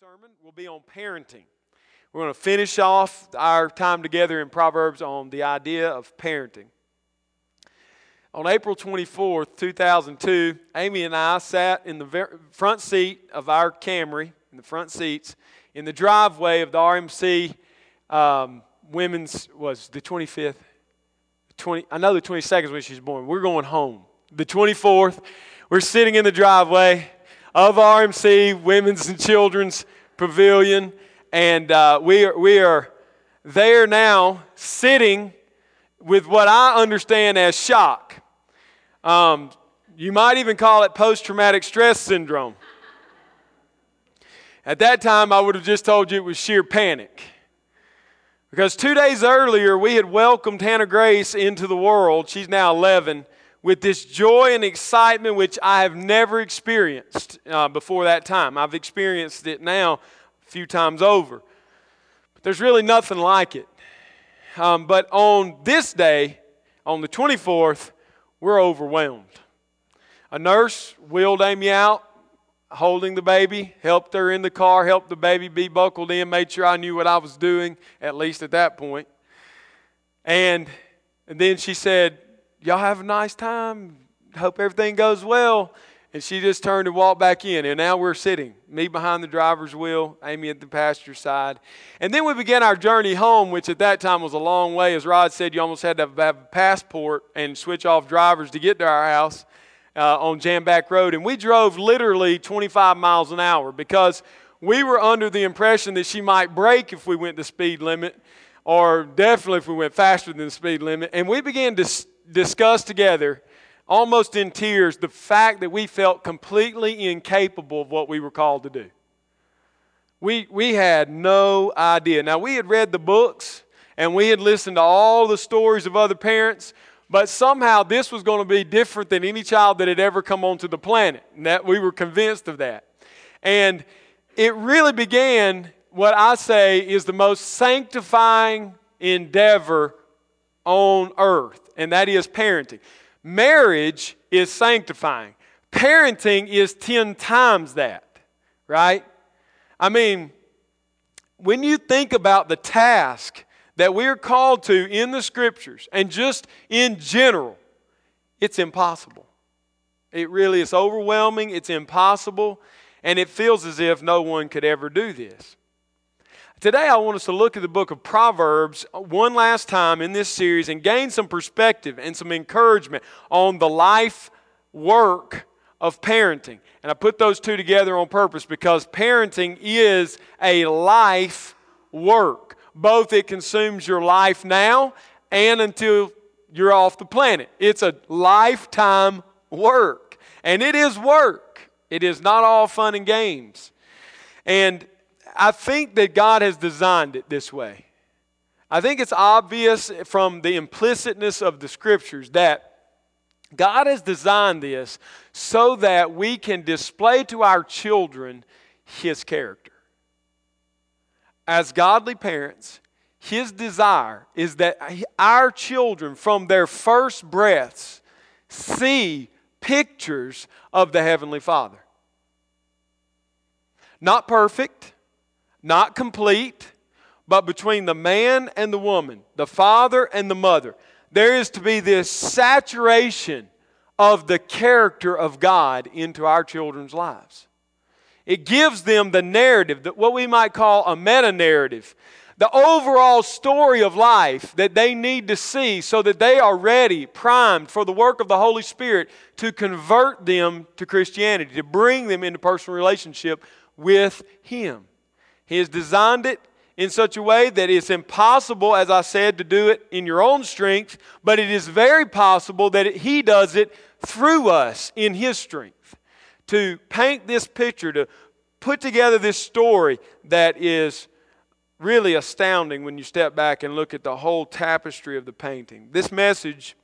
sermon will be on parenting. We're going to finish off our time together in Proverbs on the idea of parenting. On April 24th, 2002, Amy and I sat in the front seat of our Camry, in the front seats, in the driveway of the RMC um, Women's, was the 25th? 20, I know the 22nd when she was born. We're going home. The 24th, we're sitting in the driveway of RMC Women's and Children's Pavilion, and uh, we, are, we are there now sitting with what I understand as shock. Um, you might even call it post traumatic stress syndrome. At that time, I would have just told you it was sheer panic. Because two days earlier, we had welcomed Hannah Grace into the world. She's now 11 with this joy and excitement which I have never experienced uh, before that time. I've experienced it now a few times over. But there's really nothing like it. Um, but on this day, on the 24th, we're overwhelmed. A nurse wheeled Amy out, holding the baby, helped her in the car, helped the baby be buckled in, made sure I knew what I was doing, at least at that point. And, and then she said, Y'all have a nice time. Hope everything goes well. And she just turned and walked back in. And now we're sitting, me behind the driver's wheel, Amy at the passenger side. And then we began our journey home, which at that time was a long way. As Rod said, you almost had to have a passport and switch off drivers to get to our house uh, on Jamback Road. And we drove literally 25 miles an hour because we were under the impression that she might break if we went the speed limit, or definitely if we went faster than the speed limit. And we began to discuss together, almost in tears, the fact that we felt completely incapable of what we were called to do. We, we had no idea. Now, we had read the books and we had listened to all the stories of other parents, but somehow this was going to be different than any child that had ever come onto the planet. And that we were convinced of that. And it really began what I say is the most sanctifying endeavor on earth and that is parenting. Marriage is sanctifying, parenting is 10 times that, right? I mean, when you think about the task that we're called to in the scriptures and just in general, it's impossible. It really is overwhelming, it's impossible, and it feels as if no one could ever do this. Today, I want us to look at the book of Proverbs uh, one last time in this series and gain some perspective and some encouragement on the life work of parenting. And I put those two together on purpose because parenting is a life work. Both it consumes your life now and until you're off the planet. It's a lifetime work. And it is work, it is not all fun and games. And I think that God has designed it this way. I think it's obvious from the implicitness of the scriptures that God has designed this so that we can display to our children His character. As godly parents, His desire is that our children, from their first breaths, see pictures of the Heavenly Father. Not perfect, not complete, but between the man and the woman, the father and the mother, there is to be this saturation of the character of God into our children's lives. It gives them the narrative, that what we might call a meta narrative, the overall story of life that they need to see so that they are ready, primed for the work of the Holy Spirit to convert them to Christianity, to bring them into personal relationship with Him. He has designed it in such a way that it's impossible, as I said, to do it in your own strength, but it is very possible that He does it through us in His strength. To paint this picture, to put together this story that is really astounding when you step back and look at the whole tapestry of the painting. This message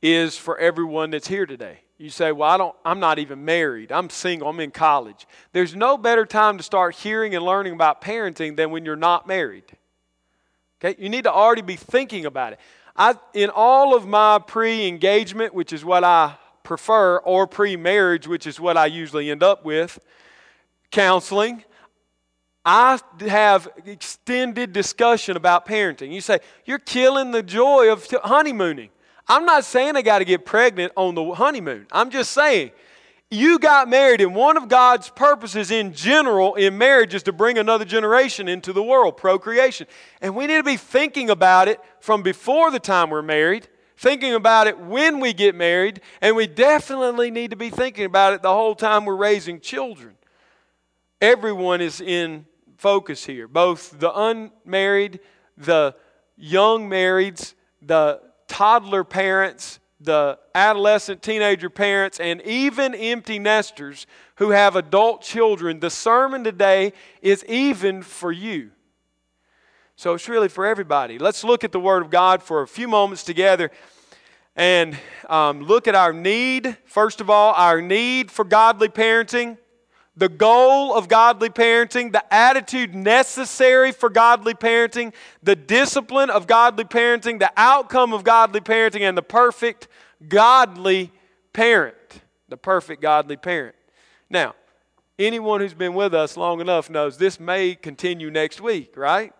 is for everyone that's here today. You say, Well, I don't, I'm not even married. I'm single. I'm in college. There's no better time to start hearing and learning about parenting than when you're not married. Okay? You need to already be thinking about it. I, in all of my pre engagement, which is what I prefer, or pre marriage, which is what I usually end up with, counseling, I have extended discussion about parenting. You say, You're killing the joy of honeymooning. I'm not saying they got to get pregnant on the honeymoon. I'm just saying you got married, and one of God's purposes in general in marriage is to bring another generation into the world, procreation. And we need to be thinking about it from before the time we're married, thinking about it when we get married, and we definitely need to be thinking about it the whole time we're raising children. Everyone is in focus here, both the unmarried, the young marrieds, the toddler parents, the adolescent teenager parents, and even empty nesters who have adult children. The sermon today is even for you. So it's really for everybody. Let's look at the Word of God for a few moments together and um, look at our need. First of all, our need for godly parenting the goal of godly parenting, the attitude necessary for godly parenting, the discipline of godly parenting, the outcome of godly parenting, and the perfect godly parent. The perfect godly parent. Now, anyone who's been with us long enough knows this may continue next week, right?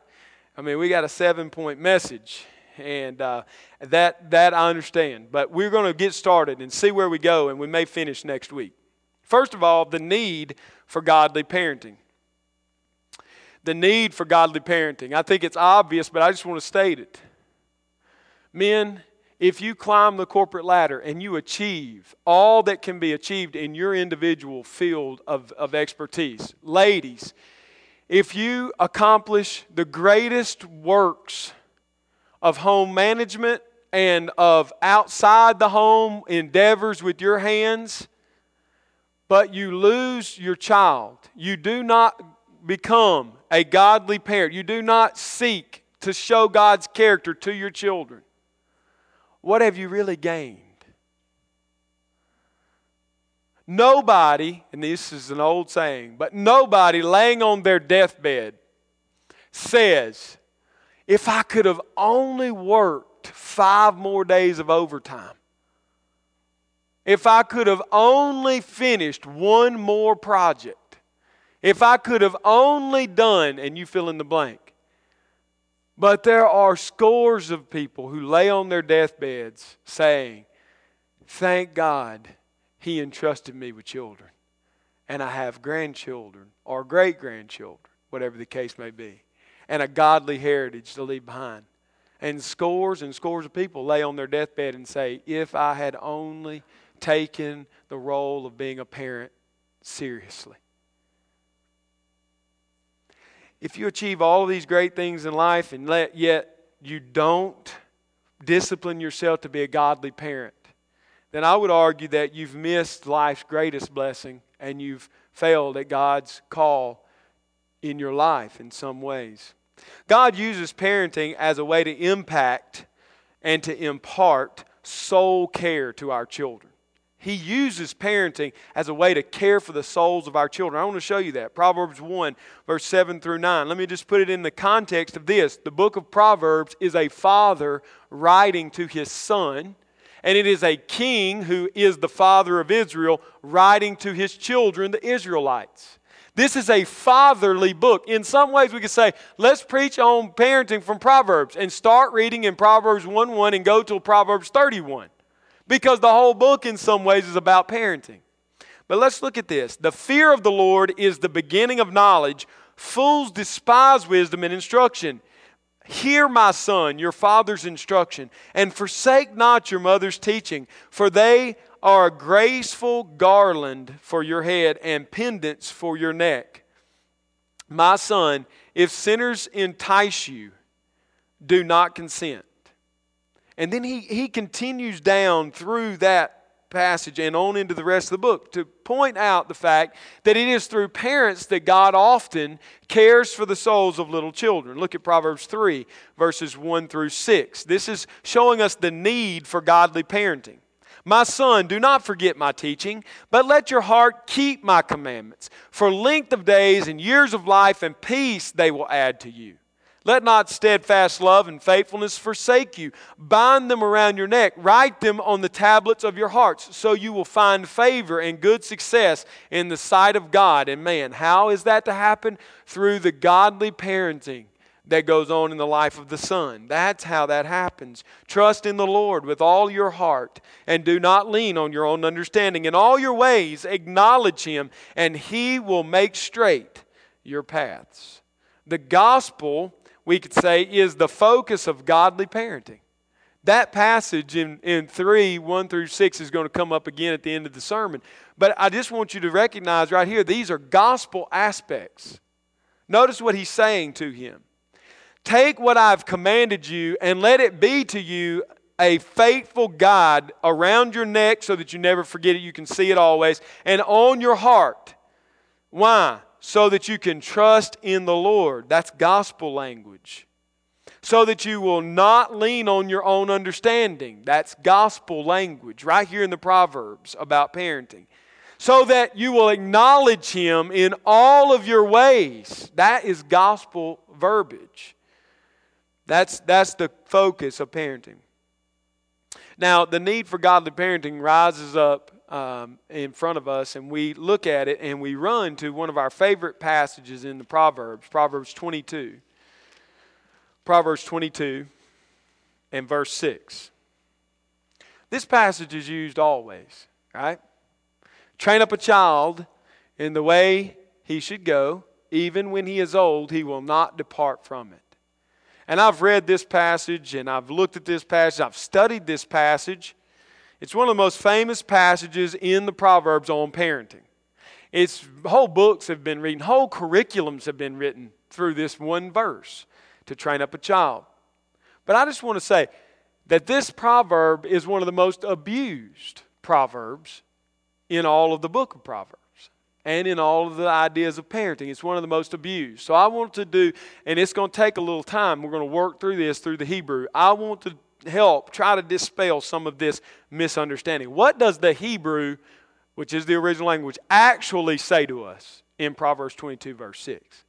I mean, we got a seven point message, and uh, that, that I understand. But we're going to get started and see where we go, and we may finish next week. First of all, the need for godly parenting. The need for godly parenting. I think it's obvious, but I just want to state it. Men, if you climb the corporate ladder and you achieve all that can be achieved in your individual field of, of expertise, ladies, if you accomplish the greatest works of home management and of outside the home endeavors with your hands, but you lose your child. You do not become a godly parent. You do not seek to show God's character to your children. What have you really gained? Nobody, and this is an old saying, but nobody laying on their deathbed says, if I could have only worked five more days of overtime, if I could have only finished one more project, if I could have only done, and you fill in the blank. But there are scores of people who lay on their deathbeds saying, Thank God He entrusted me with children, and I have grandchildren or great grandchildren, whatever the case may be, and a godly heritage to leave behind. And scores and scores of people lay on their deathbed and say, If I had only taken the role of being a parent seriously. If you achieve all these great things in life and let, yet you don't discipline yourself to be a godly parent, then I would argue that you've missed life's greatest blessing and you've failed at God's call in your life in some ways. God uses parenting as a way to impact and to impart soul care to our children. He uses parenting as a way to care for the souls of our children. I want to show you that. Proverbs 1, verse 7 through 9. Let me just put it in the context of this. The book of Proverbs is a father writing to his son, and it is a king who is the father of Israel writing to his children, the Israelites. This is a fatherly book. In some ways, we could say, let's preach on parenting from Proverbs and start reading in Proverbs 1 1 and go to Proverbs 31 because the whole book, in some ways, is about parenting. But let's look at this. The fear of the Lord is the beginning of knowledge. Fools despise wisdom and instruction. Hear, my son, your father's instruction, and forsake not your mother's teaching, for they are a graceful garland for your head and pendants for your neck. My son, if sinners entice you, do not consent. And then he, he continues down through that passage and on into the rest of the book to point out the fact that it is through parents that God often cares for the souls of little children. Look at Proverbs 3, verses 1 through 6. This is showing us the need for godly parenting. My son, do not forget my teaching, but let your heart keep my commandments. For length of days and years of life and peace they will add to you. Let not steadfast love and faithfulness forsake you. Bind them around your neck. Write them on the tablets of your hearts, so you will find favor and good success in the sight of God and man. How is that to happen? Through the godly parenting that goes on in the life of the son. That's how that happens. Trust in the Lord with all your heart and do not lean on your own understanding. In all your ways, acknowledge Him, and He will make straight your paths. The gospel we could say, is the focus of godly parenting. That passage in, in 3, 1 through 6 is going to come up again at the end of the sermon. But I just want you to recognize right here, these are gospel aspects. Notice what he's saying to him. Take what I've commanded you and let it be to you a faithful guide around your neck so that you never forget it. You can see it always. And on your heart. Why? So that you can trust in the Lord. That's gospel language. So that you will not lean on your own understanding. That's gospel language right here in the Proverbs about parenting. So that you will acknowledge Him in all of your ways. That is gospel verbiage. That's, that's the focus of parenting. Now, the need for godly parenting rises up um, in front of us and we look at it and we run to one of our favorite passages in the Proverbs, Proverbs 22. Proverbs 22 and verse 6. This passage is used always, right? Train up a child in the way he should go, even when he is old, he will not depart from it. And I've read this passage and I've looked at this passage, I've studied this passage. It's one of the most famous passages in the Proverbs on parenting. It's whole books have been written, whole curriculums have been written through this one verse to train up a child. But I just want to say that this proverb is one of the most abused proverbs in all of the book of Proverbs and in all of the ideas of parenting. It's one of the most abused. So I want to do, and it's going to take a little time. We're going to work through this through the Hebrew. I want to help try to dispel some of this misunderstanding. What does the Hebrew, which is the original language, actually say to us in Proverbs 22, verse 6?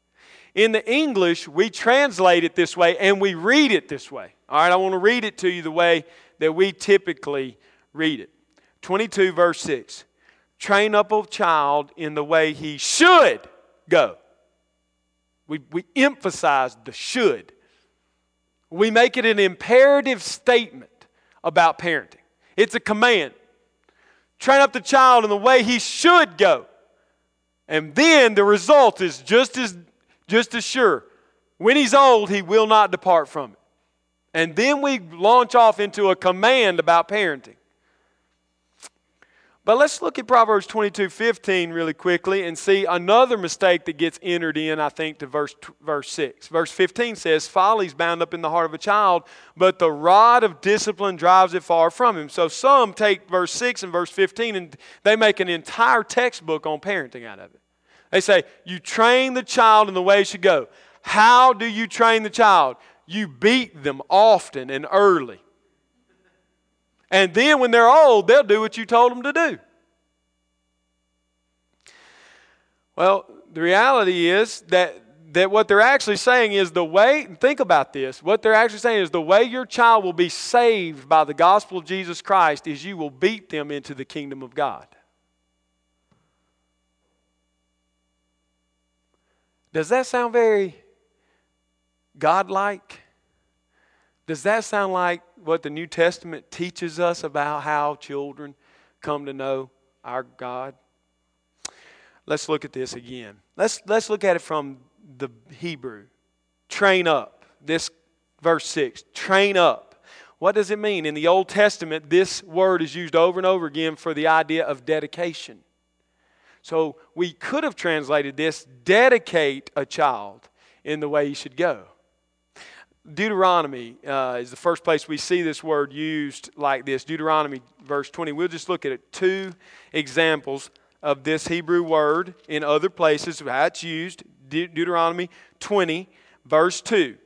In the English, we translate it this way and we read it this way. All right, I want to read it to you the way that we typically read it. 22, verse 6. Train up a child in the way he should go. We, we emphasize the should. We make it an imperative statement about parenting. It's a command. Train up the child in the way he should go. And then the result is just as, just as sure. When he's old, he will not depart from it. And then we launch off into a command about parenting. But let's look at Proverbs 22 15 really quickly and see another mistake that gets entered in, I think, to verse, verse 6. Verse 15 says, Folly is bound up in the heart of a child, but the rod of discipline drives it far from him. So some take verse 6 and verse 15 and they make an entire textbook on parenting out of it. They say, You train the child in the way he should go. How do you train the child? You beat them often and early. And then when they're old, they'll do what you told them to do. Well, the reality is that, that what they're actually saying is the way, think about this, what they're actually saying is the way your child will be saved by the gospel of Jesus Christ is you will beat them into the kingdom of God. Does that sound very godlike? Does that sound like what the New Testament teaches us about how children come to know our God? Let's look at this again. Let's, let's look at it from the Hebrew. Train up. This verse 6. Train up. What does it mean? In the Old Testament, this word is used over and over again for the idea of dedication. So we could have translated this dedicate a child in the way he should go. Deuteronomy uh, is the first place we see this word used like this. Deuteronomy, verse 20. We'll just look at. Two examples of this Hebrew word in other places, how it's used. De- Deuteronomy 20, verse 2.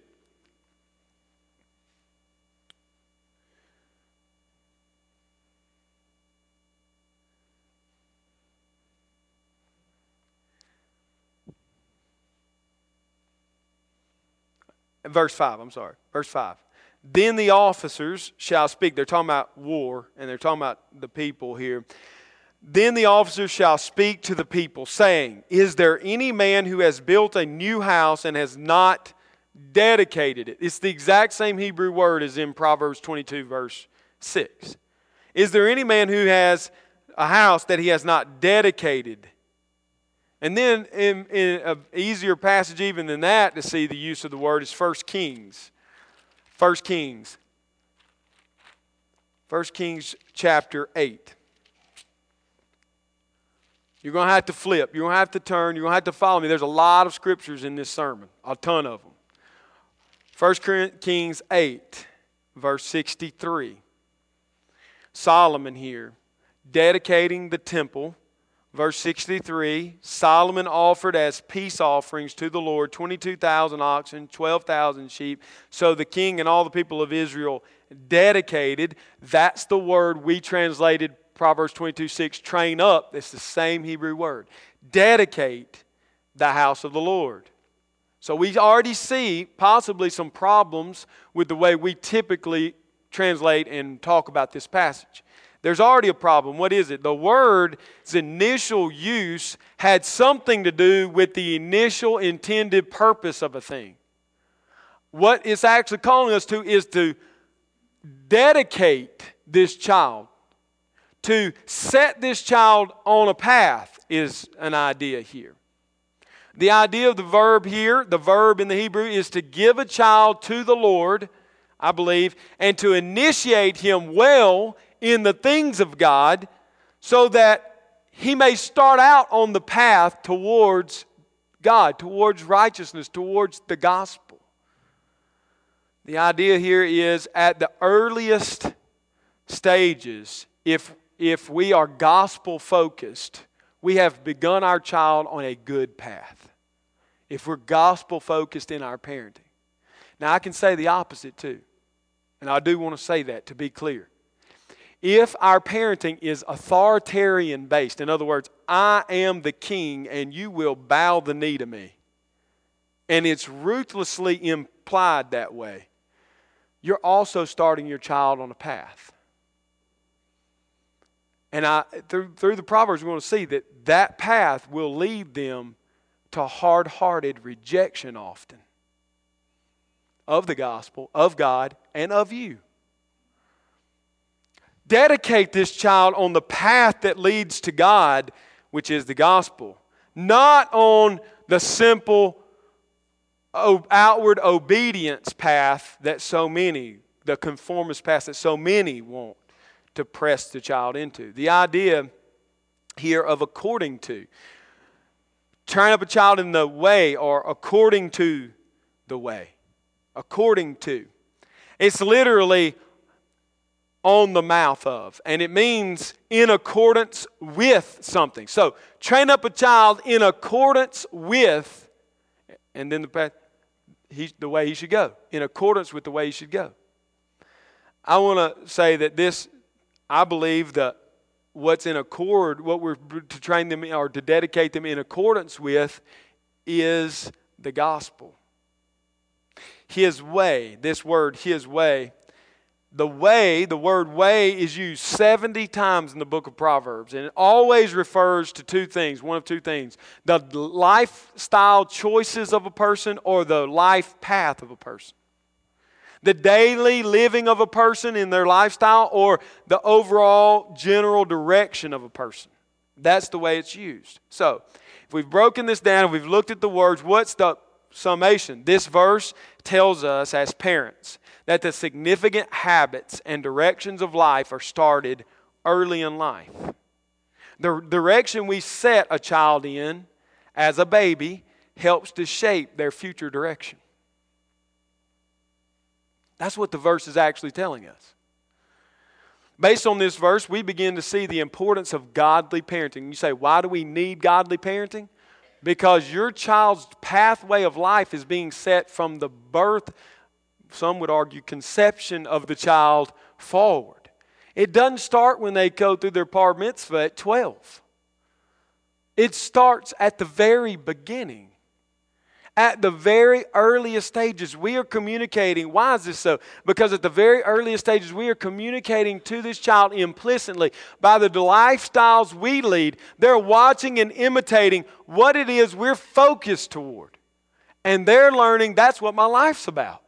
Verse 5, I'm sorry. Verse 5. Then the officers shall speak. They're talking about war, and they're talking about the people here. Then the officers shall speak to the people, saying, Is there any man who has built a new house and has not dedicated it? It's the exact same Hebrew word as in Proverbs 22, verse 6. Is there any man who has a house that he has not dedicated? And then, in, in an easier passage even than that to see the use of the word is 1 Kings. 1 Kings. 1 Kings chapter 8. You're going to have to flip. You're going to have to turn. You're going to have to follow me. There's a lot of scriptures in this sermon, a ton of them. 1 Kings 8, verse 63. Solomon here, dedicating the temple. Verse 63 Solomon offered as peace offerings to the Lord 22,000 oxen, 12,000 sheep. So the king and all the people of Israel dedicated. That's the word we translated Proverbs 22 6, train up, it's the same Hebrew word. Dedicate the house of the Lord. So we already see possibly some problems with the way we typically translate and talk about this passage. There's already a problem. What is it? The word's initial use had something to do with the initial intended purpose of a thing. What it's actually calling us to is to dedicate this child to set this child on a path is an idea here. The idea of the verb here, the verb in the Hebrew, is to give a child to the Lord, I believe, and to initiate him well in the things of God so that he may start out on the path towards God, towards righteousness, towards the gospel. The idea here is at the earliest stages, if if we are gospel focused, we have begun our child on a good path. If we're gospel focused in our parenting. Now, I can say the opposite too. And I do want to say that to be clear. If our parenting is authoritarian based, in other words, I am the king and you will bow the knee to me, and it's ruthlessly implied that way, you're also starting your child on a path. And I, through, through the Proverbs, we're going to see that that path will lead them to hard hearted rejection often of the gospel, of God, and of you. Dedicate this child on the path that leads to God, which is the gospel, not on the simple outward obedience path that so many, the conformist path that so many want to press the child into. The idea here of according to. Train up a child in the way or according to the way. According to. It's literally on the mouth of, and it means in accordance with something. So, train up a child in accordance with, and then the path, he, the way he should go, in accordance with the way he should go. I want to say that this I believe that what's in accord, what we're to train them or to dedicate them in accordance with, is the gospel. His way, this word, His way. The way, the word way, is used 70 times in the book of Proverbs, and it always refers to two things one of two things the lifestyle choices of a person or the life path of a person the daily living of a person in their lifestyle or the overall general direction of a person. That's the way it's used. So, if we've broken this down, if we've looked at the words, what's the summation? This verse tells us as parents that the significant habits and directions of life are started early in life. The direction we set a child in as a baby helps to shape their future direction. That's what the verse is actually telling us. Based on this verse, we begin to see the importance of godly parenting. You say, why do we need godly parenting? Because your child's pathway of life is being set from the birth, some would argue, conception of the child forward. It doesn't start when they go through their bar mitzvah at 12. It starts at the very beginning. At the very earliest stages, we are communicating. Why is this so? Because at the very earliest stages, we are communicating to this child implicitly by the lifestyles we lead. They're watching and imitating what it is we're focused toward. And they're learning that's what my life's about.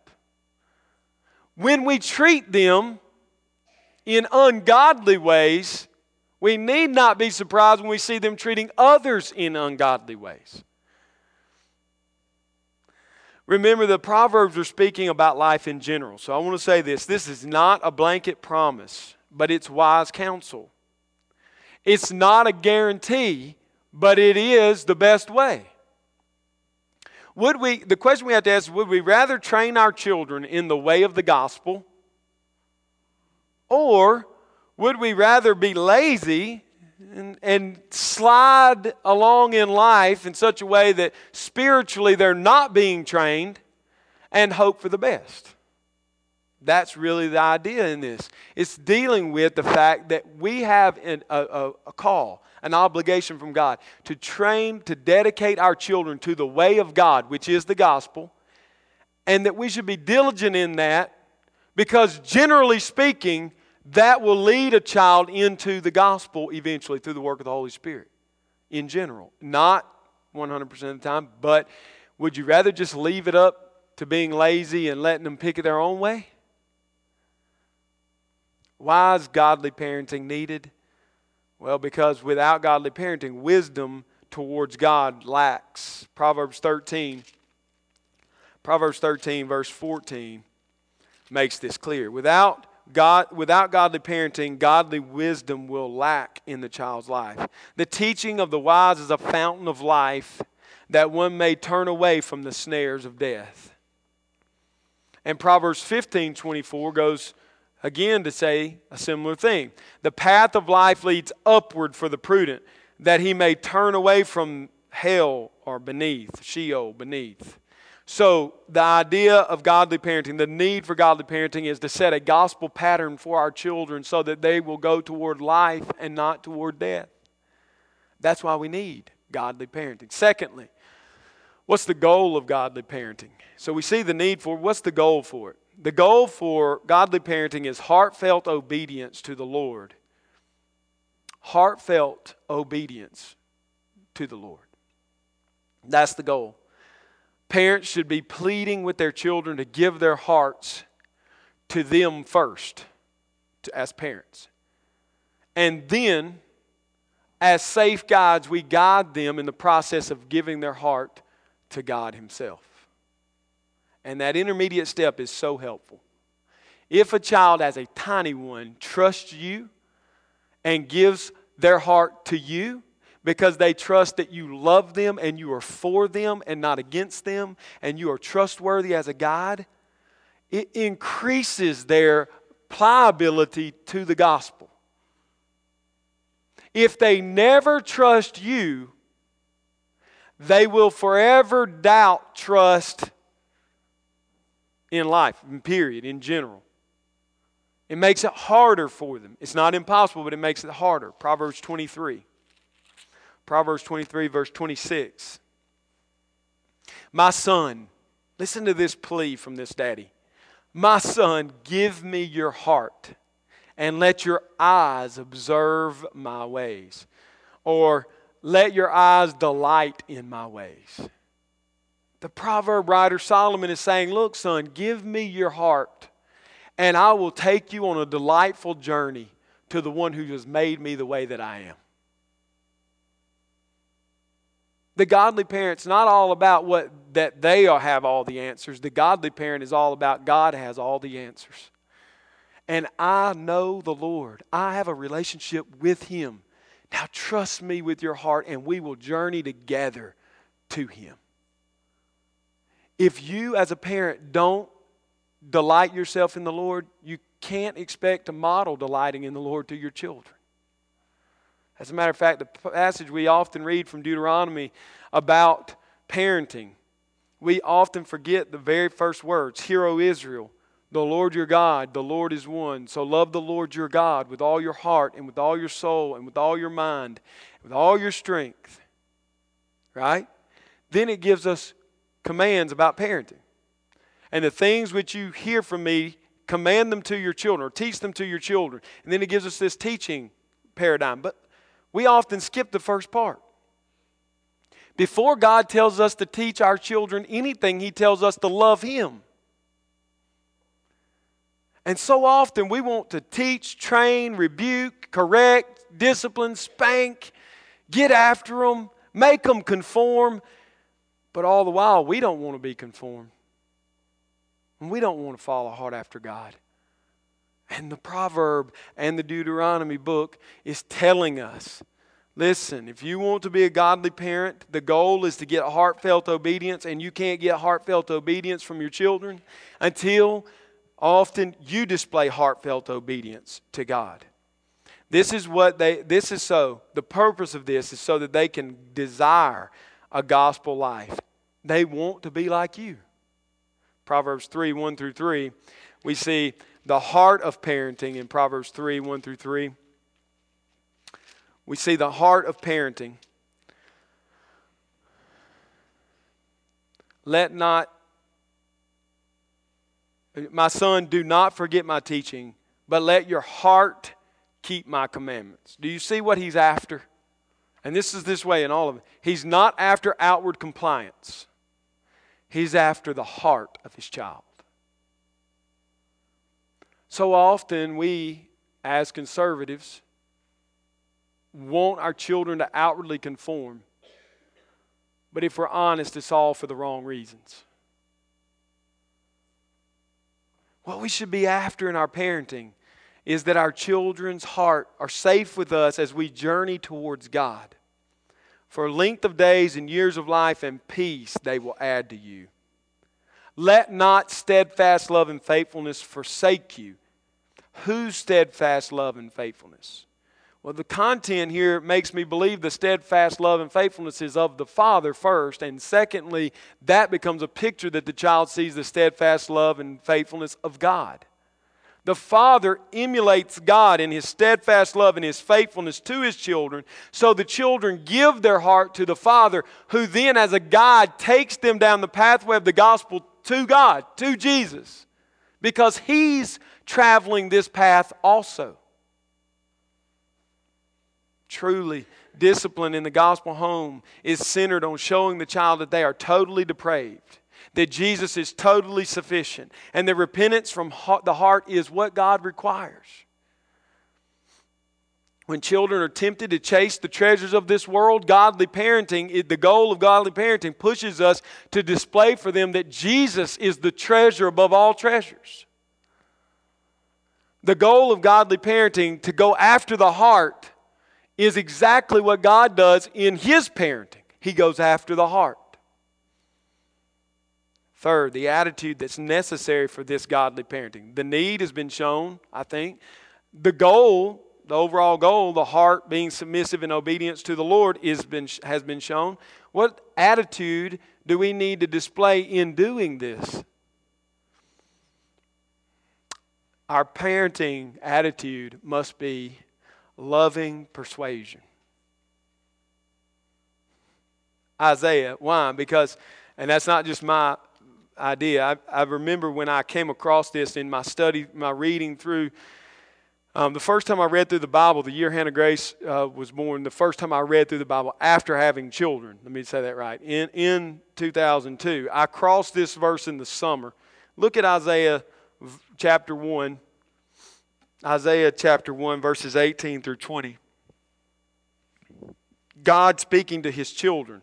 When we treat them in ungodly ways, we need not be surprised when we see them treating others in ungodly ways. Remember, the Proverbs are speaking about life in general. So I want to say this this is not a blanket promise, but it's wise counsel. It's not a guarantee, but it is the best way. Would we, the question we have to ask would we rather train our children in the way of the gospel? Or would we rather be lazy and, and slide along in life in such a way that spiritually they're not being trained and hope for the best. That's really the idea in this. It's dealing with the fact that we have an, a, a, call, an obligation from God to train, to dedicate our children to the way of God, which is the gospel, and that we should be diligent in that because, generally speaking, that will lead a child into the gospel eventually through the work of the Holy Spirit in general. Not 100% of the time, but would you rather just leave it up to being lazy and letting them pick it their own way? Why is godly parenting needed? Well, because without godly parenting, wisdom towards God lacks. Proverbs 13, Proverbs 13, verse 14 makes this clear. Without God, without godly parenting, godly wisdom will lack in the child's life. The teaching of the wise is a fountain of life that one may turn away from the snares of death. And Proverbs 15 24 goes again to say a similar thing. The path of life leads upward for the prudent, that he may turn away from hell or beneath, Sheol beneath. So, the idea of godly parenting, the need for godly parenting is to set a gospel pattern for our children so that they will go toward life and not toward death. That's why we need godly parenting. Secondly, what's the goal of godly parenting? So, we see the need for what's the goal for it? The goal for godly parenting is heartfelt obedience to the Lord. Heartfelt obedience to the Lord. That's the goal. Parents should be pleading with their children to give their hearts to them first, to, as parents. And then, as safe guides, we guide them in the process of giving their heart to God Himself. And that intermediate step is so helpful. If a child, as a tiny one, trusts you and gives their heart to you, because they trust that you love them and you are for them and not against them and you are trustworthy as a guide, it increases their pliability to the gospel. If they never trust you, they will forever doubt trust in life, period, in general. It makes it harder for them. It's not impossible, but it makes it harder. Proverbs 23. Proverbs 23, verse 26. My son, listen to this plea from this daddy. My son, give me your heart and let your eyes observe my ways. Or let your eyes delight in my ways. The proverb writer Solomon is saying, Look, son, give me your heart, and I will take you on a delightful journey to the one who has made me the way that I am. The godly parent's not all about what that they have all the answers. The godly parent is all about God has all the answers. And I know the Lord. I have a relationship with him. Now trust me with your heart and we will journey together to him. If you as a parent don't delight yourself in the Lord, you can't expect to model delighting in the Lord to your children. As a matter of fact, the passage we often read from Deuteronomy about parenting, we often forget the very first words Hear, O Israel, the Lord your God, the Lord is one. So love the Lord your God with all your heart and with all your soul and with all your mind, and with all your strength. Right? Then it gives us commands about parenting. And the things which you hear from me, command them to your children or teach them to your children. And then he gives us this teaching paradigm. But we often skip the first part. Before God tells us to teach our children anything, He tells us to love Him. And so often we want to teach, train, rebuke, correct, discipline, spank, get after them, make them conform. But all the while, we don't want to be conformed. And we don't want to follow hard after God. And the proverb and the Deuteronomy book is telling us listen, if you want to be a godly parent, the goal is to get heartfelt obedience, and you can't get heartfelt obedience from your children until often you display heartfelt obedience to God. This is what they this is so the purpose of this is so that they can desire a gospel life. They want to be like you. Proverbs 3 1 through 3, we see the heart of parenting in Proverbs 3 1 through 3. We see the heart of parenting. Let not, my son, do not forget my teaching, but let your heart keep my commandments. Do you see what he's after? And this is this way in all of it. He's not after outward compliance. He's after the heart of his child. So often, we as conservatives want our children to outwardly conform. But if we're honest, it's all for the wrong reasons. What we should be after in our parenting is that our children's heart are safe with us as we journey towards God. For length of days and years of life and peace they will add to you. Let not steadfast love and faithfulness forsake you. Whose steadfast love and faithfulness? Well, the content here makes me believe the steadfast love and faithfulness is of the Father first, and secondly, that becomes a picture that the child sees the steadfast love and faithfulness of God. The Father emulates God in His steadfast love and His faithfulness to His children, so the children give their heart to the Father, who then, as a guide, takes them down the pathway of the gospel to God, to Jesus, because He's traveling this path also. Truly, discipline in the gospel home is centered on showing the child that they are totally depraved that Jesus is totally sufficient, and that repentance from the heart is what God requires. When children are tempted to chase the treasures of this world, godly parenting, the goal of godly parenting pushes us to display for them that Jesus is the treasure above all treasures. The goal of godly parenting, to go after the heart, is exactly what God does in His parenting. He goes after the heart. Third, the attitude that's necessary for this godly parenting. The need has been shown, I think. The goal, the overall goal, the heart being submissive in obedience to the Lord is been, has been shown. What attitude do we need to display in doing this? Our parenting attitude must be loving persuasion. Isaiah, why? Because, and that's not just my idea. I, I remember when I came across this in my study, my reading through. Um, the first time I read through the Bible, the year Hannah Grace uh, was born, the first time I read through the Bible after having children, let me say that right, in, in 2002, I crossed this verse in the summer. Look at Isaiah chapter 1, Isaiah chapter 1, verses 18 through 20. God speaking to his children.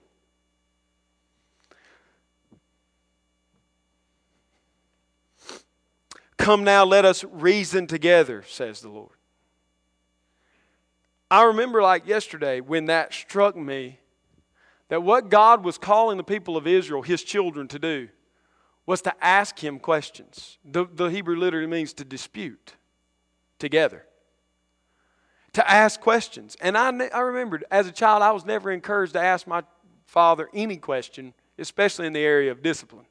Come now, let us reason together, says the Lord. I remember, like yesterday, when that struck me that what God was calling the people of Israel, his children, to do was to ask him questions. The, the Hebrew literally means to dispute together, to ask questions. And I, I remembered as a child, I was never encouraged to ask my father any question, especially in the area of discipline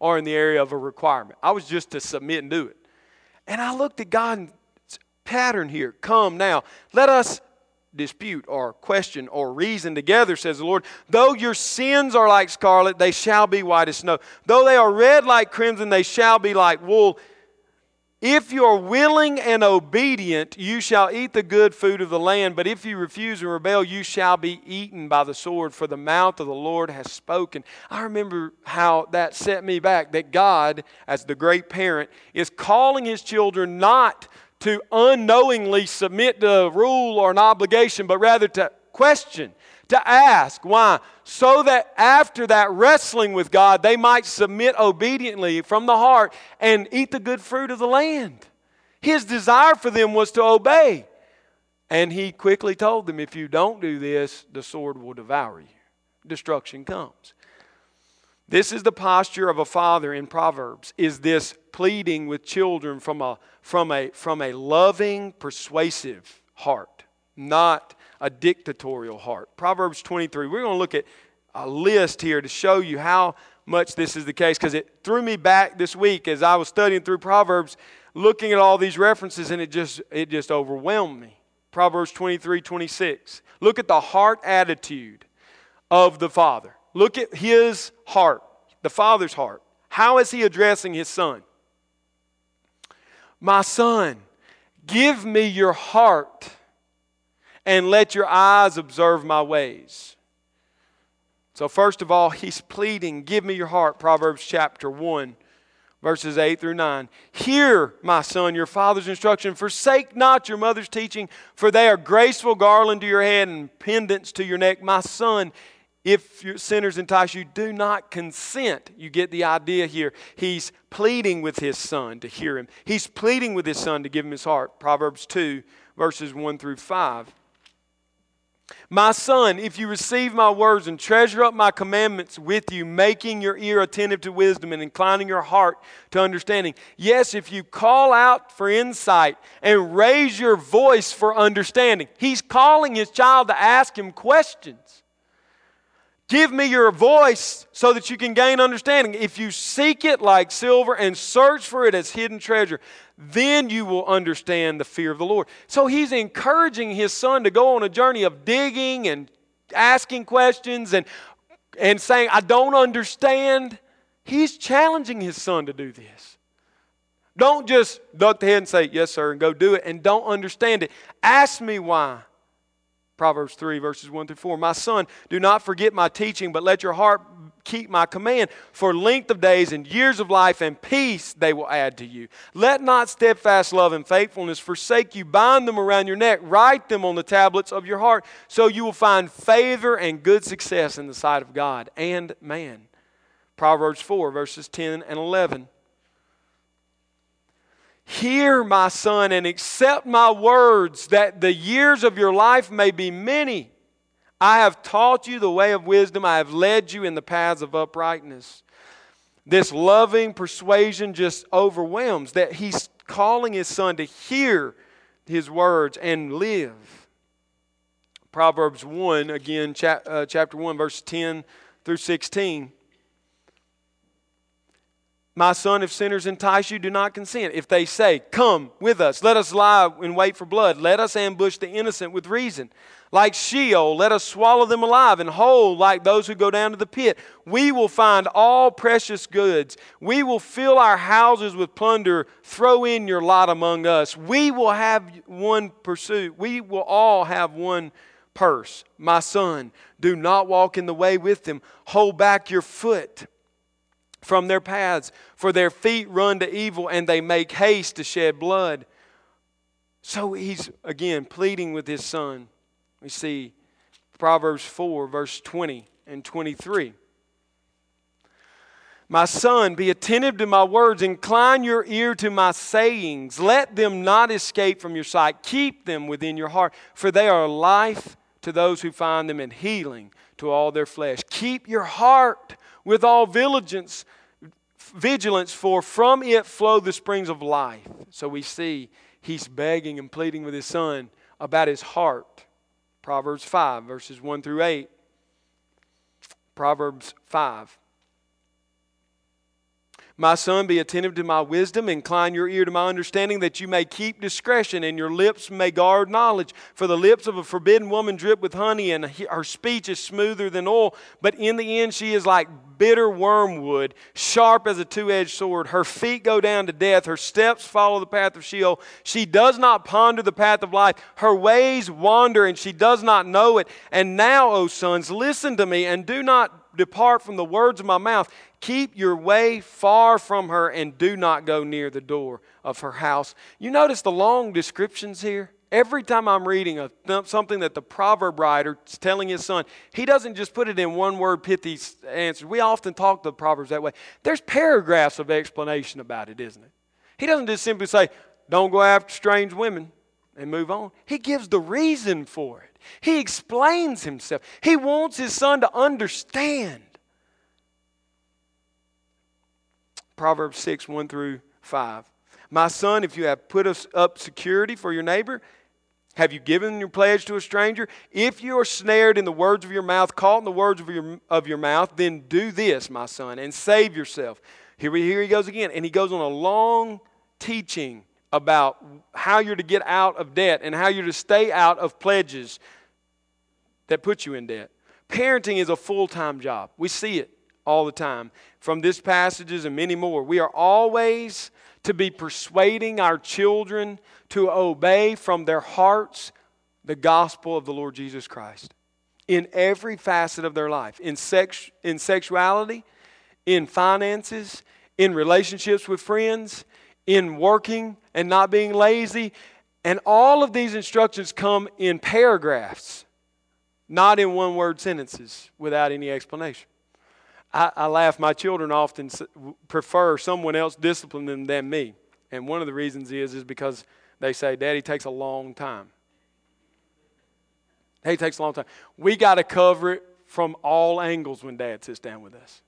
or in the area of a requirement. I was just to submit and do it. And I looked at God's pattern here. Come now, let us dispute or question or reason together, says the Lord. Though your sins are like scarlet, they shall be white as snow. Though they are red like crimson, they shall be like wool. If you are willing and obedient, you shall eat the good food of the land. But if you refuse and rebel, you shall be eaten by the sword, for the mouth of the Lord has spoken. I remember how that set me back that God, as the great parent, is calling his children not to unknowingly submit to a rule or an obligation, but rather to question, to ask. Why? So that after that wrestling with God, they might submit obediently from the heart and eat the good fruit of the land. His desire for them was to obey. And he quickly told them, if you don't do this, the sword will devour you. Destruction comes. This is the posture of a father in Proverbs. Is this pleading with children from a, from a, from a loving, persuasive heart, not a dictatorial heart? Proverbs 23. We're going to look at a list here to show you how much this is the case because it threw me back this week as I was studying through Proverbs, looking at all these references, and it just, it just overwhelmed me. Proverbs 23 26. Look at the heart attitude of the father. Look at his heart, the father's heart. How is he addressing his son? My son, give me your heart and let your eyes observe my ways. So, first of all, he's pleading, Give me your heart, Proverbs chapter 1, verses 8 through 9. Hear, my son, your father's instruction. Forsake not your mother's teaching, for they are graceful garland to your head and pendants to your neck. My son, if your sinners entice you, do not consent. You get the idea here. He's pleading with his son to hear him. He's pleading with his son to give him his heart. Proverbs 2, verses 1 through 5. My son, if you receive my words and treasure up my commandments with you, making your ear attentive to wisdom and inclining your heart to understanding. Yes, if you call out for insight and raise your voice for understanding. He's calling his child to ask him questions. Give me your voice so that you can gain understanding. If you seek it like silver and search for it as hidden treasure, then you will understand the fear of the Lord. So he's encouraging his son to go on a journey of digging and asking questions and, and saying, I don't understand. He's challenging his son to do this. Don't just duck the head and say, Yes, sir, and go do it, and don't understand it. Ask me why. Proverbs 3, verses 1 through 4. My son, do not forget my teaching, but let your heart keep my command. For length of days and years of life and peace they will add to you. Let not steadfast love and faithfulness forsake you. Bind them around your neck, write them on the tablets of your heart, so you will find favor and good success in the sight of God and man. Proverbs 4, verses 10 and 11. Hear, my son, and accept my words, that the years of your life may be many. I have taught you the way of wisdom, I have led you in the paths of uprightness. This loving persuasion just overwhelms that he's calling his son to hear his words and live. Proverbs 1, again, uh, chapter 1, verse 10 through 16. My son, if sinners entice you, do not consent. If they say, Come with us, let us lie and wait for blood, let us ambush the innocent with reason. Like Sheol, let us swallow them alive, and whole like those who go down to the pit. We will find all precious goods. We will fill our houses with plunder. Throw in your lot among us. We will have one pursuit. We will all have one purse. My son, do not walk in the way with them. Hold back your foot from their paths, for their feet run to evil and they make haste to shed blood. So he's again pleading with his son. We see Proverbs 4, verse 20 and 23. My son, be attentive to my words, incline your ear to my sayings. Let them not escape from your sight. Keep them within your heart, for they are life to those who find them and healing to all their flesh. Keep your heart with all vigilance, vigilance, for from it flow the springs of life. So we see he's begging and pleading with his son about his heart. Proverbs 5, verses 1 through 8. Proverbs 5. My son, be attentive to my wisdom, incline your ear to my understanding, that you may keep discretion, and your lips may guard knowledge. For the lips of a forbidden woman drip with honey, and her speech is smoother than oil. But in the end, she is like bitter wormwood, sharp as a two edged sword. Her feet go down to death, her steps follow the path of Sheol. She does not ponder the path of life. Her ways wander, and she does not know it. And now, O sons, listen to me, and do not depart from the words of my mouth. Keep your way far from her and do not go near the door of her house. You notice the long descriptions here? Every time I'm reading a, something that the proverb writer is telling his son, he doesn't just put it in one word pithy answers. We often talk the Proverbs that way. There's paragraphs of explanation about it, isn't it? He doesn't just simply say, don't go after strange women and move on. He gives the reason for it. He explains himself. He wants his son to understand. Proverbs 6, 1 through 5. My son, if you have put up security for your neighbor, have you given your pledge to a stranger? If you are snared in the words of your mouth, caught in the words of your, of your mouth, then do this, my son, and save yourself. Here, here he goes again. And he goes on a long teaching about how you're to get out of debt and how you're to stay out of pledges that put you in debt. Parenting is a full time job. We see it all the time from this passages and many more. We are always to be persuading our children to obey from their hearts the gospel of the Lord Jesus Christ in every facet of their life in, sex, in sexuality, in finances, in relationships with friends, in working and not being lazy. And all of these instructions come in paragraphs, not in one word sentences without any explanation. I, I laugh. My children often prefer someone else discipline them than me. And one of the reasons is, is because they say, Daddy takes a long time. Hey, takes a long time. We got to cover it from all angles when Dad sits down with us.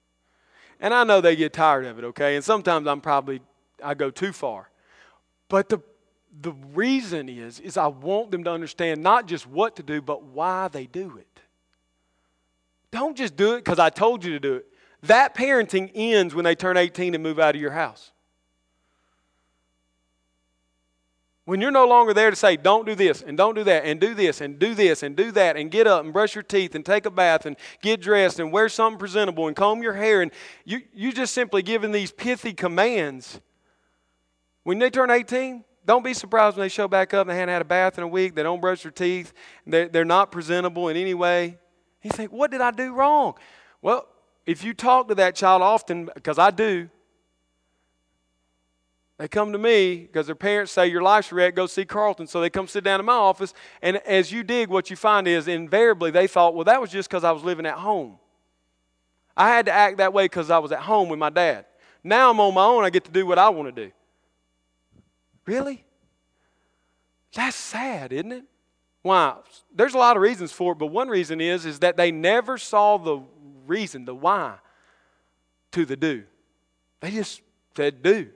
And I know they get tired of it, okay? And sometimes I'm probably, I go too far. But the, the reason is, is I want them to understand not just what to do, but why they do it. Don't just do it because I told you to do it. That parenting ends when they turn 18 and move out of your house. When you're no longer there to say, don't do this and don't do that and do this and do this and do that and get up and brush your teeth and take a bath and get dressed and wear something presentable and comb your hair and you, you just simply giving these pithy commands. When they turn 18, don't be surprised when they show back up and they haven't had a bath in a week, they don't brush their teeth, they're, they're not presentable in any way. You think, what did I do wrong? Well, if you talk to that child often, because I do, they come to me because their parents say your life's wrecked, go see Carlton. So they come sit down in my office, and as you dig, what you find is invariably they thought, well, that was just because I was living at home. I had to act that way because I was at home with my dad. Now I'm on my own, I get to do what I want to do. Really? That's sad, isn't it? Why? There's a lot of reasons for it, but one reason is, is that they never saw the reason, the why, to the do. They just said do.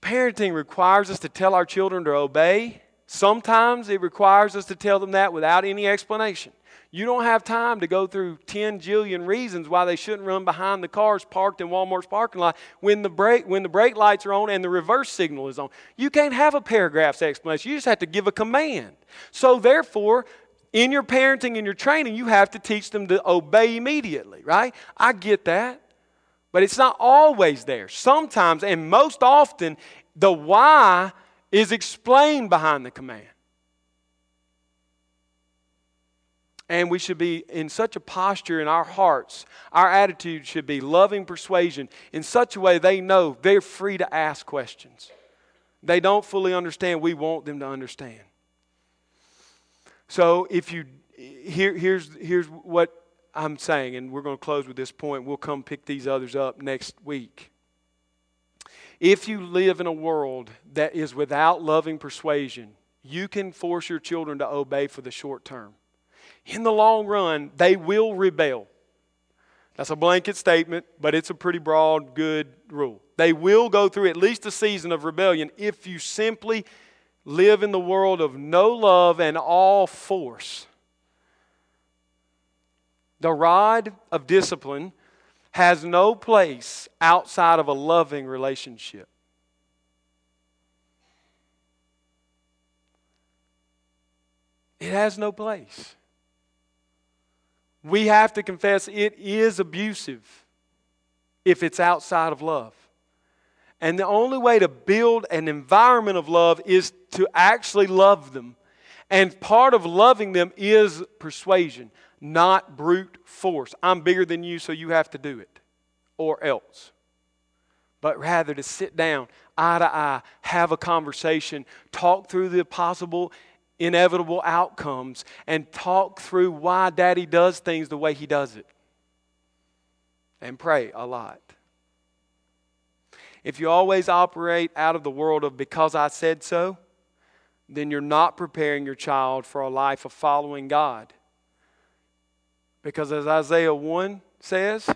Parenting requires us to tell our children to obey. Sometimes it requires us to tell them that without any explanation. You don't have time to go through 10 jillion reasons why they shouldn't run behind the cars parked in Walmart's parking lot when the brake, when the brake lights are on and the reverse signal is on. You can't have a paragraph's explanation. You just have to give a command. So, therefore, in your parenting and your training, you have to teach them to obey immediately, right? I get that. But it's not always there. Sometimes, and most often, the why is explained behind the command. And we should be in such a posture in our hearts. Our attitude should be loving persuasion in such a way they know they're free to ask questions. They don't fully understand, we want them to understand. So if you here, here's here's what I'm saying, and we're going to close with this point. We'll come pick these others up next week. If you live in a world that is without loving persuasion, you can force your children to obey for the short term. In the long run, they will rebel. That's a blanket statement, but it's a pretty broad, good rule. They will go through at least a season of rebellion if you simply live in the world of no love and all force. The rod of discipline has no place outside of a loving relationship. It has no place. We have to confess it is abusive if it's outside of love. And the only way to build an environment of love is to actually love them. And part of loving them is persuasion, not brute force. I'm bigger than you, so you have to do it, or else. But rather to sit down, eye to eye, have a conversation, talk through the possible inevitable outcomes, and talk through why daddy does things the way he does it. And pray a lot. If you always operate out of the world of because I said so, then you're not preparing your child for a life of following God. Because as Isaiah 1 says,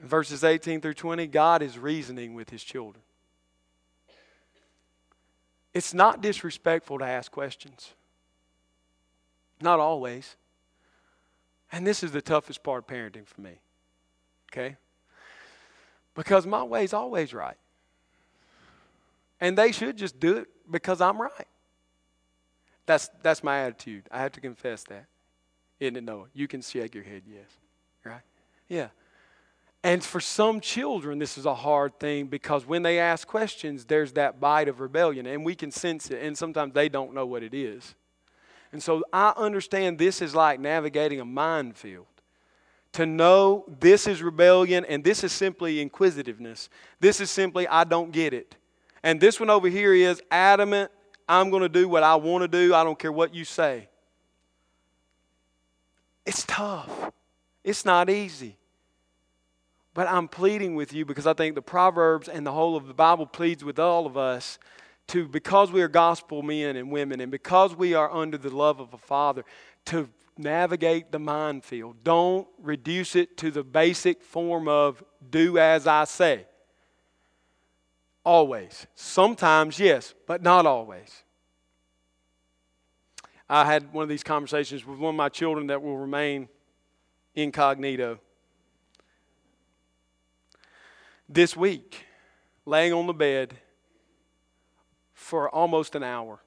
in verses 18 through 20, God is reasoning with his children. It's not disrespectful to ask questions. Not always. And this is the toughest part of parenting for me. Okay? Because my way's always right. And they should just do it because I'm right. That's, that's my attitude. I have to confess that. Isn't it, Noah? You can shake your head, yes. Right? Yeah. And for some children, this is a hard thing because when they ask questions, there's that bite of rebellion, and we can sense it, and sometimes they don't know what it is. And so I understand this is like navigating a minefield. To know this is rebellion and this is simply inquisitiveness. This is simply, I don't get it. And this one over here is adamant, I'm going to do what I want to do. I don't care what you say. It's tough, it's not easy. But I'm pleading with you because I think the Proverbs and the whole of the Bible pleads with all of us to, because we are gospel men and women, and because we are under the love of a Father, to navigate the minefield. Don't reduce it to the basic form of do as I say. Always. Sometimes, yes, but not always. I had one of these conversations with one of my children that will remain incognito this week, laying on the bed for almost an hour.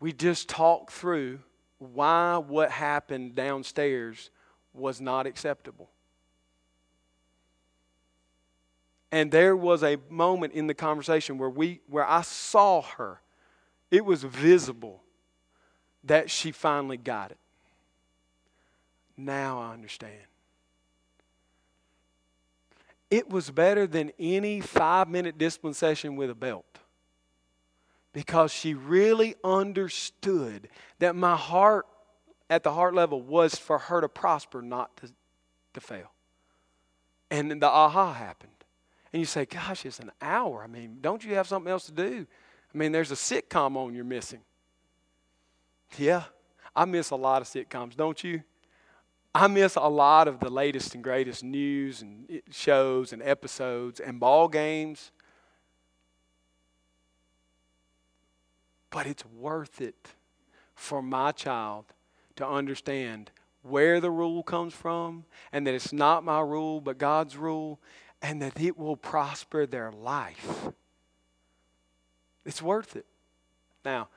We just talked through why what happened downstairs was not acceptable. And there was a moment in the conversation where we where I saw her. It was visible that she finally got it. Now I understand. It was better than any five minute discipline session with a belt because she really understood that my heart at the heart level was for her to prosper, not to, to fail. And the aha happened. And you say, gosh, it's an hour. I mean, don't you have something else to do? I mean, there's a sitcom on you're missing. Yeah, I miss a lot of sitcoms, don't you? I miss a lot of the latest and greatest news and shows and episodes and ball games. But it's worth it for my child to understand where the rule comes from and that it's not my rule but God's rule and that it will prosper their life. It's worth it. Now,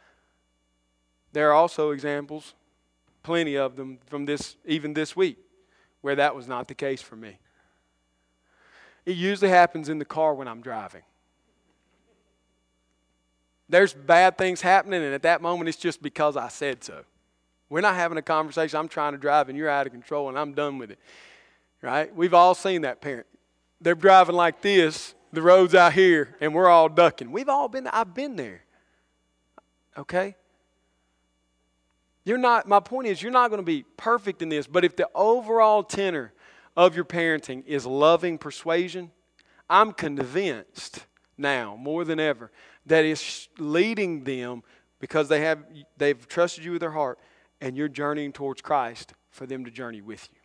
there are also examples plenty of them from this, even this week, where that was not the case for me. It usually happens in the car when I'm driving. There's bad things happening, and at that moment, it's just because I said so. We're not having a conversation. I'm trying to drive, and you're out of control, and I'm done with it. Right? We've all seen that parent. They're driving like this, the road's out here, and we're all ducking. We've all been, I've been there. Okay? You're not, my point is, you're not going to be perfect in this, but if the overall tenor of your parenting is loving persuasion, I'm convinced now more than ever that it's leading them because they have they've trusted you with their heart and you're journeying towards Christ for them to journey with you.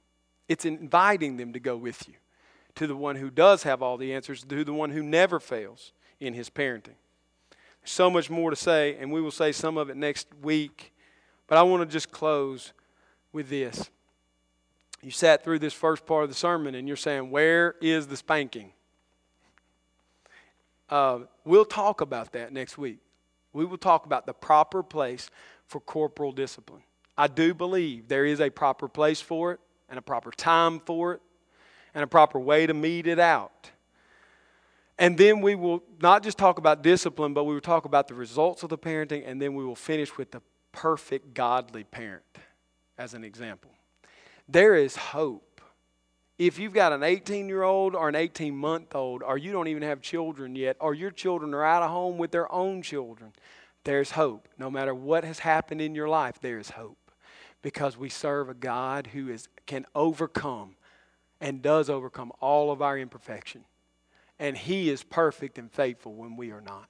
It's inviting them to go with you to the one who does have all the answers, to the one who never fails in his parenting. There's so much more to say, and we will say some of it next week. But I want to just close with this. You sat through this first part of the sermon and you're saying, Where is the spanking? Uh, we'll talk about that next week. We will talk about the proper place for corporal discipline. I do believe there is a proper place for it and a proper time for it and a proper way to mete it out. And then we will not just talk about discipline, but we will talk about the results of the parenting, and then we will finish with the perfect godly parent as an example. There is hope. If you've got an 18 year old or an 18 month old, or you don't even have children yet, or your children are out of home with their own children, there's hope. No matter what has happened in your life, there is hope. Because we serve a God who is, can overcome and does overcome all of our imperfection. And He is perfect and faithful when we are not.